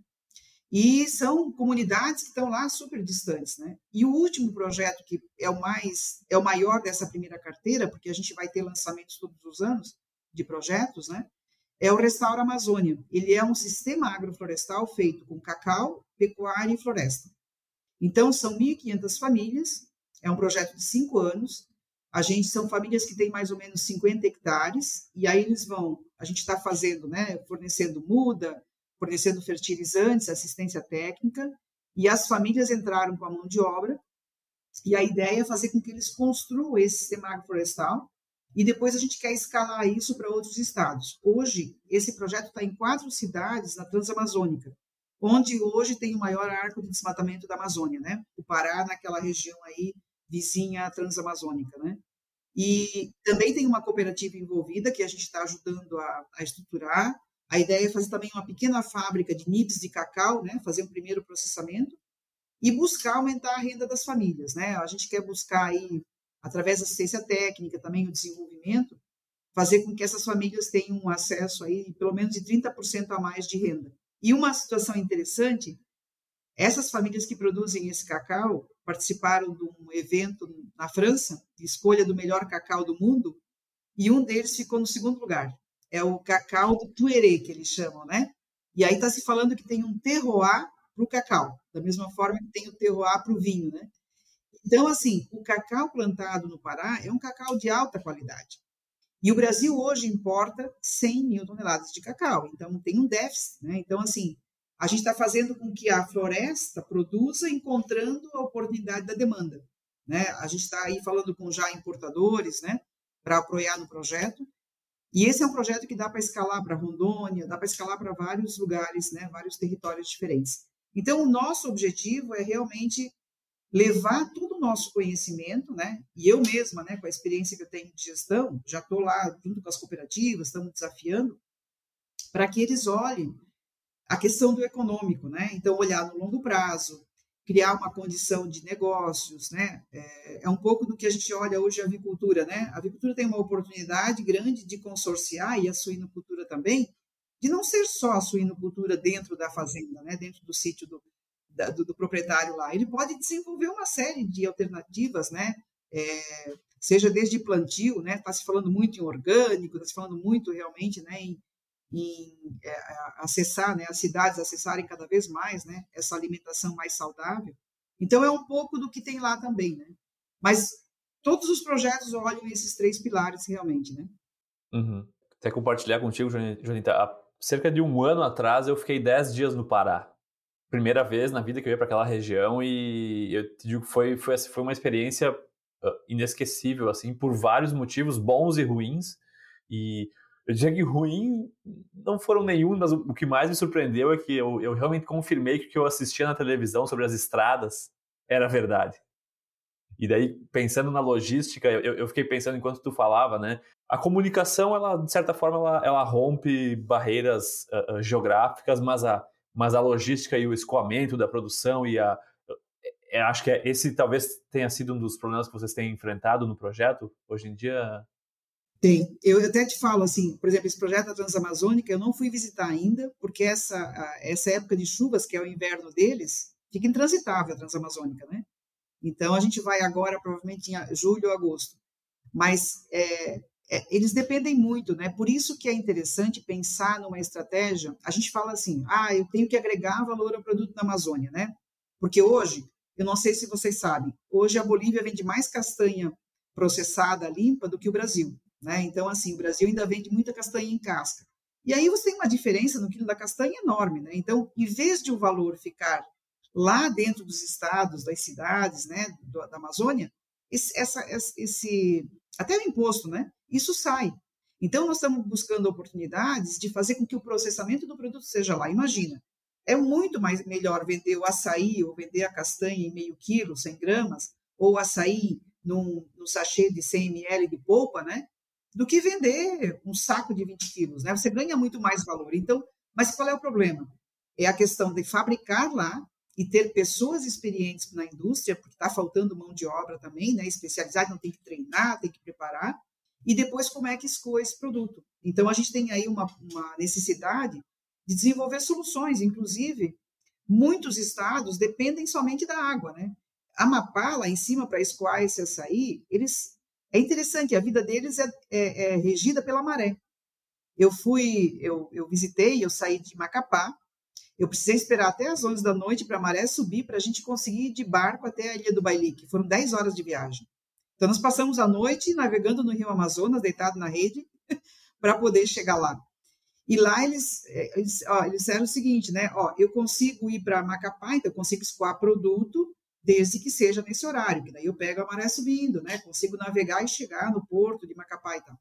E são comunidades que estão lá super distantes, né? E o último projeto que é o mais é o maior dessa primeira carteira, porque a gente vai ter lançamentos todos os anos de projetos, né? É o Restaura Amazônia. Ele é um sistema agroflorestal feito com cacau, pecuária e floresta. Então são 1.500 famílias. É um projeto de cinco anos. A gente são famílias que têm mais ou menos 50 hectares e aí eles vão. A gente está fazendo, né? Fornecendo muda, fornecendo fertilizantes, assistência técnica, e as famílias entraram com a mão de obra, e a ideia é fazer com que eles construam esse sistema agroflorestal, e depois a gente quer escalar isso para outros estados. Hoje, esse projeto está em quatro cidades na Transamazônica, onde hoje tem o maior arco de desmatamento da Amazônia, né? O Pará, naquela região aí vizinha à Transamazônica, né? E também tem uma cooperativa envolvida que a gente está ajudando a, a estruturar, a ideia é fazer também uma pequena fábrica de nibs de cacau, né, fazer um primeiro processamento e buscar aumentar a renda das famílias, né? A gente quer buscar aí através da assistência técnica, também o desenvolvimento, fazer com que essas famílias tenham um acesso aí pelo menos de 30% a mais de renda. E uma situação interessante, essas famílias que produzem esse cacau participaram de um evento na França, de escolha do melhor cacau do mundo, e um deles ficou no segundo lugar é o cacau do tuerê, que eles chamam, né? E aí está se falando que tem um terroir para o cacau, da mesma forma que tem o terroir para o vinho, né? Então, assim, o cacau plantado no Pará é um cacau de alta qualidade. E o Brasil hoje importa 100 mil toneladas de cacau, então tem um déficit, né? Então, assim, a gente está fazendo com que a floresta produza encontrando a oportunidade da demanda, né? A gente está aí falando com já importadores, né? Para apoiar no projeto. E esse é um projeto que dá para escalar para Rondônia, dá para escalar para vários lugares, né, vários territórios diferentes. Então, o nosso objetivo é realmente levar todo o nosso conhecimento, né? E eu mesma, né, com a experiência que eu tenho de gestão, já estou lá junto com as cooperativas, estamos desafiando, para que eles olhem a questão do econômico, né? Então, olhar no longo prazo, criar uma condição de negócios, né? É, é, um pouco do que a gente olha hoje a avicultura, né? A avicultura tem uma oportunidade grande de consorciar e a suinocultura também, de não ser só a suinocultura dentro da fazenda, né? Dentro do sítio do, da, do, do, proprietário lá, ele pode desenvolver uma série de alternativas, né? É, seja desde plantio, né? Está se falando muito em orgânico, está se falando muito realmente, né? Em, em é, acessar, né, as cidades acessarem cada vez mais, né, essa alimentação mais saudável. Então é um pouco do que tem lá também, né? Mas todos os projetos olham esses três pilares realmente, né? Uhum. Até compartilhar contigo, Jonita, há cerca de um ano atrás eu fiquei dez dias no Pará. primeira vez na vida que eu ia para aquela região e eu te digo que foi, foi, foi uma experiência inesquecível, assim, por vários motivos, bons e ruins. E eu diria que ruim não foram nenhum, mas o, que mais me surpreendeu é que eu, eu realmente confirmei que o que eu assistia na televisão sobre as estradas era verdade. E daí, pensando na logística, eu, eu fiquei pensando enquanto tu falava, né? A comunicação, ela, de certa forma, ela, ela rompe barreiras uh, uh, geográficas, mas a, mas a logística e o escoamento da produção e a, é, acho que é, esse talvez tenha sido um dos problemas que vocês têm enfrentado no projeto hoje em dia. Tem. Eu até te falo assim, por exemplo, esse projeto da Transamazônica eu não fui visitar ainda, porque essa, essa época de chuvas, que é o inverno deles, fica intransitável a Transamazônica, né? Então a gente vai agora provavelmente em julho ou agosto. Mas é, é, eles dependem muito, né? Por isso que é interessante pensar numa estratégia. A gente fala assim, ah, eu tenho que agregar valor ao produto da Amazônia, né? Porque hoje eu não sei se vocês sabem, hoje a Bolívia vende mais castanha processada limpa do que o Brasil. Né? Então, assim, o Brasil ainda vende muita castanha em casca. E aí você tem uma diferença no quilo da castanha enorme. Né? Então, em vez de o valor ficar lá dentro dos estados, das cidades, né, da Amazônia, esse, essa, esse, até o imposto, né, isso sai. Então, nós estamos buscando oportunidades de fazer com que o processamento do produto seja lá. Imagina, é muito mais melhor vender o açaí ou vender a castanha em meio quilo, 100 gramas, ou açaí num, num sachê de 100 ml de polpa, né? Do que vender um saco de 20 quilos, né? Você ganha muito mais valor. Então, mas qual é o problema? É a questão de fabricar lá e ter pessoas experientes na indústria, porque está faltando mão de obra também, né? Especializada, não tem que treinar, tem que preparar. E depois como é que escoa esse produto. Então, a gente tem aí uma, uma necessidade de desenvolver soluções. Inclusive, muitos estados dependem somente da água, né? Amapá, lá em cima, para escoar esse açaí, eles... É interessante, a vida deles é, é, é regida pela maré. Eu fui, eu, eu visitei, eu saí de Macapá, eu precisei esperar até as 11 da noite para a maré subir para a gente conseguir ir de barco até a Ilha do Bailique. Foram 10 horas de viagem. Então, nós passamos a noite navegando no Rio Amazonas, deitado na rede, para poder chegar lá. E lá eles, eh, eles, ó, eles disseram o seguinte, né? Ó, eu consigo ir para Macapá, então eu consigo escoar produto desde que seja nesse horário, que daí eu pego a maré subindo, né? Consigo navegar e chegar no porto de Macapá e tal.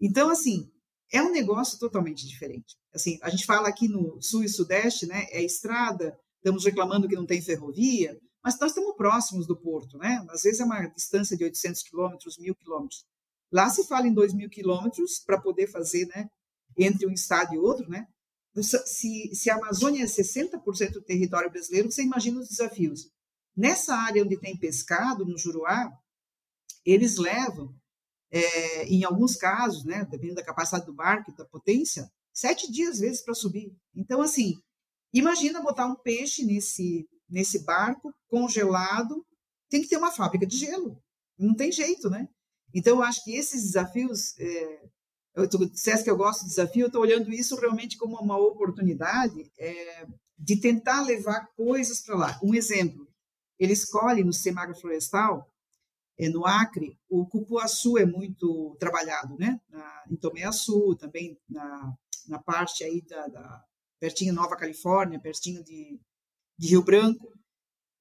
Então, assim, é um negócio totalmente diferente. Assim, a gente fala aqui no sul e sudeste, né? É estrada, estamos reclamando que não tem ferrovia, mas nós estamos próximos do porto, né? Às vezes é uma distância de 800 quilômetros, mil quilômetros. Lá se fala em 2 mil quilômetros para poder fazer, né? entre um estado e outro, né? Se, se a Amazônia é 60% do território brasileiro, você imagina os desafios. Nessa área onde tem pescado, no Juruá, eles levam, é, em alguns casos, né, dependendo da capacidade do barco, da potência, sete dias, às vezes, para subir. Então, assim, imagina botar um peixe nesse, nesse barco, congelado, tem que ter uma fábrica de gelo. Não tem jeito, né? Então, eu acho que esses desafios é, eu, tu disseste que eu gosto de desafio, eu estou olhando isso realmente como uma oportunidade é, de tentar levar coisas para lá. Um exemplo, ele escolhe no Semagro Florestal, é, no Acre, o cupuaçu é muito trabalhado, né? Na, em Tomé-Açu, também na, na parte aí da, da pertinho Nova Califórnia, pertinho de, de Rio Branco.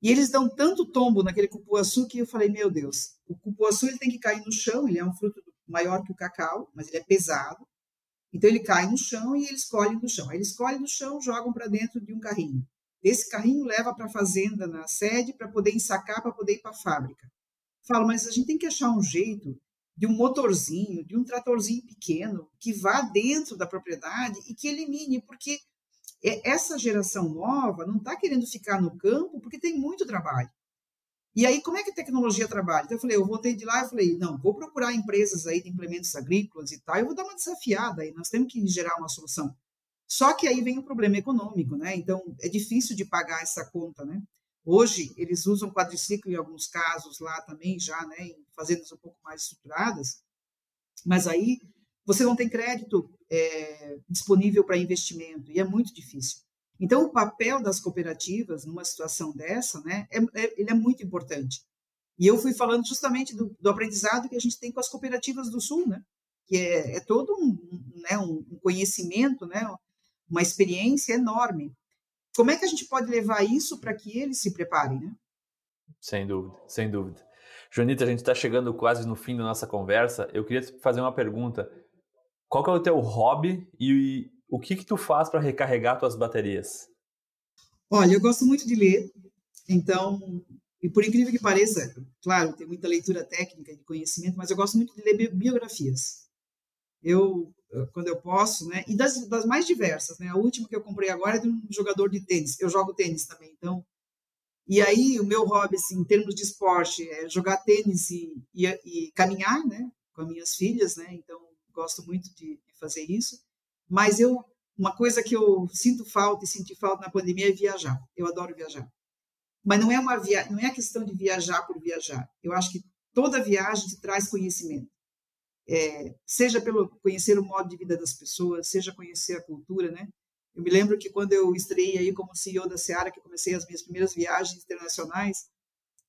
E eles dão tanto tombo naquele cupuaçu que eu falei, meu Deus, o cupuaçu ele tem que cair no chão, ele é um fruto maior que o cacau, mas ele é pesado. Então ele cai no chão e eles colhem no chão. Aí eles colhem no chão, jogam para dentro de um carrinho. Esse carrinho leva para a fazenda na sede para poder ensacar, para poder ir para a fábrica. Falo, mas a gente tem que achar um jeito de um motorzinho, de um tratorzinho pequeno que vá dentro da propriedade e que elimine, porque essa geração nova não está querendo ficar no campo porque tem muito trabalho. E aí, como é que a tecnologia trabalha? Então, eu falei, eu voltei de lá e falei, não, vou procurar empresas aí de implementos agrícolas e tal, eu vou dar uma desafiada aí, nós temos que gerar uma solução. Só que aí vem o problema econômico, né? Então, é difícil de pagar essa conta, né? Hoje, eles usam quadriciclo em alguns casos lá também, já, né, em fazendas um pouco mais estruturadas, mas aí você não tem crédito é, disponível para investimento e é muito difícil. Então, o papel das cooperativas numa situação dessa, né, é, é, ele é muito importante. E eu fui falando justamente do, do, aprendizado que a gente tem com as cooperativas do Sul, né, que é, é todo um, né, um, conhecimento, né, uma experiência enorme. como é que a gente pode levar isso para que eles se preparem, né? Sem dúvida, sem dúvida. Joanita, a gente está chegando quase no fim da nossa conversa. Eu queria te fazer uma pergunta. Qual é o teu hobby e o que que tu faz para recarregar tuas baterias? Olha, eu gosto muito de ler. Então, e por incrível que pareça, claro, tem muita leitura técnica de conhecimento, mas eu gosto muito de ler biografias. Eu, quando eu posso, né? E das, das mais diversas, né? A última que eu comprei agora é de um jogador de tênis. Eu jogo tênis também, então. E aí, o meu hobby, assim, em termos de esporte, é jogar tênis e, e, e caminhar, né? Com as minhas filhas, né? Então, gosto muito de, de fazer isso. Mas eu, uma coisa que eu sinto falta e senti falta na pandemia é viajar. Eu adoro viajar. Mas não é uma via... não é a questão de viajar por viajar. Eu acho que toda viagem te traz conhecimento. É, seja pelo conhecer o modo de vida das pessoas, seja conhecer a cultura, né? Eu me lembro que quando eu estreiei aí como CEO da Seara, que comecei as minhas primeiras viagens internacionais,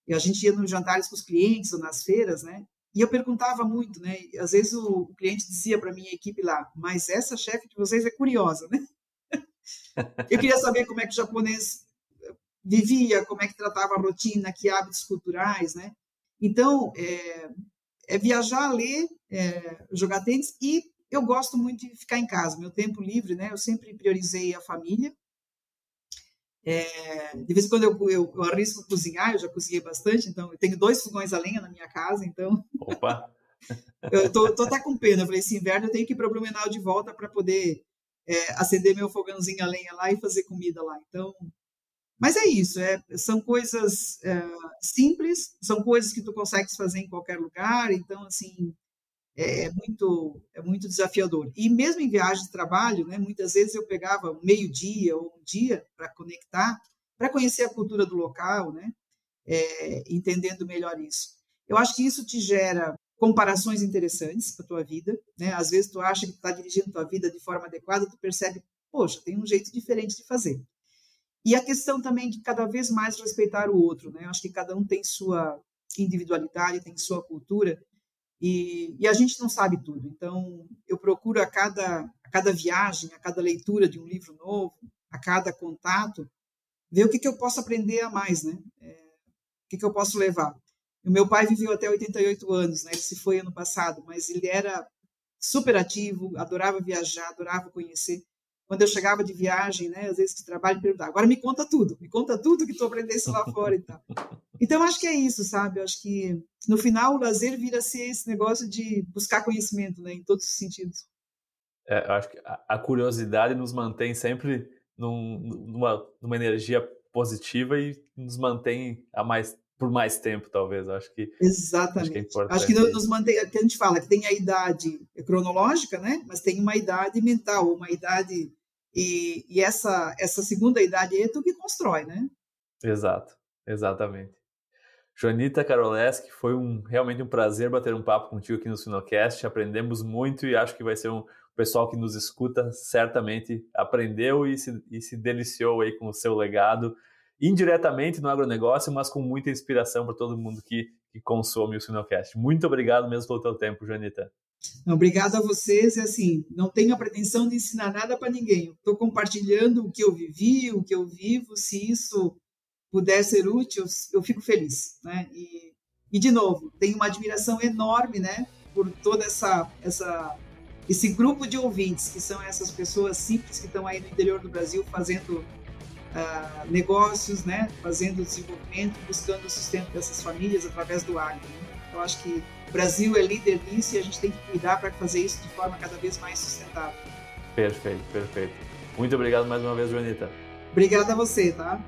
e a gente ia nos jantares com os clientes ou nas feiras, né? E eu perguntava muito, né? E às vezes o, o cliente dizia para minha equipe lá, mas essa chefe de vocês é curiosa, né? eu queria saber como é que o japonês vivia, como é que tratava a rotina, que hábitos culturais, né? Então, é, é viajar, ler, é, jogar tênis e eu gosto muito de ficar em casa. Meu tempo livre, né? Eu sempre priorizei a família. É, de vez em quando eu, eu, eu, arrisco cozinhar, eu já cozinhei bastante, então eu tenho dois fogões a lenha na minha casa, então. Opa! eu tô, tô até com pena. Eu falei, esse inverno eu tenho que ir para o Blumenau de volta para poder é, acender meu fogãozinho a lenha lá e fazer comida lá. Então, mas é isso, é, são coisas é, simples, são coisas que tu consegues fazer em qualquer lugar, então, assim, é, é muito, é muito desafiador. E mesmo em viagem de trabalho, né, muitas vezes eu pegava meio-dia ou um dia para conectar, para conhecer a cultura do local, né, é, entendendo melhor isso. Eu acho que isso te gera comparações interessantes para a tua vida, né? Às vezes tu acha que está dirigindo a tua vida de forma adequada, tu percebe, poxa, tem um jeito diferente de fazer. E a questão também de cada vez mais respeitar o outro, né? Acho que cada um tem sua individualidade, tem sua cultura, e, e, a gente não sabe tudo. Então, eu procuro a cada, a cada viagem, a cada leitura de um livro novo, a cada contato, ver o que, que eu posso aprender a mais, né? É, o que, que eu posso levar. O meu pai viveu até 88 anos, né? Ele se foi ano passado, mas ele era super ativo, adorava viajar, adorava conhecer quando eu chegava de viagem, né, às vezes de trabalho, perguntava, agora me conta tudo, me conta tudo que tu aprendesse lá fora e tal. Então, acho que é isso, sabe? Eu acho que, no final, o lazer vira a ser esse negócio de buscar conhecimento, né, em todos os sentidos. É, eu acho que a curiosidade nos mantém sempre num, numa, numa energia positiva e nos mantém a mais por mais tempo, talvez. Acho que exatamente. Acho que, é importante. acho que nos mantém. Que a gente fala que tem a idade cronológica, né? Mas tem uma idade mental, uma idade e, e essa, essa segunda idade é tu que constrói, né? Exato, exatamente. Joanita Karoleski, foi um, realmente um prazer bater um papo contigo aqui no Sinocast. Aprendemos muito e acho que vai ser um pessoal que nos escuta certamente aprendeu e se, e se deliciou aí com o seu legado, indiretamente no agronegócio, mas com muita inspiração para todo mundo que, que consome o Sinocast. Muito obrigado mesmo pelo teu tempo, Joanita. Obrigado a vocês. E assim, não tenho a pretensão de ensinar nada para ninguém. Estou compartilhando o que eu vivi, o que eu vivo. Se isso puder ser útil, eu fico feliz, né? E, e de novo, tenho uma admiração enorme, né, por toda essa essa esse grupo de ouvintes que são essas pessoas simples que estão aí no interior do Brasil fazendo uh, negócios, né, fazendo desenvolvimento, buscando o sustento dessas famílias através do agro. Né? Eu acho que o Brasil é líder nisso e a gente tem que cuidar para fazer isso de forma cada vez mais sustentável. Perfeito, perfeito. Muito obrigado mais uma vez, Joanita. Obrigada a você, tá?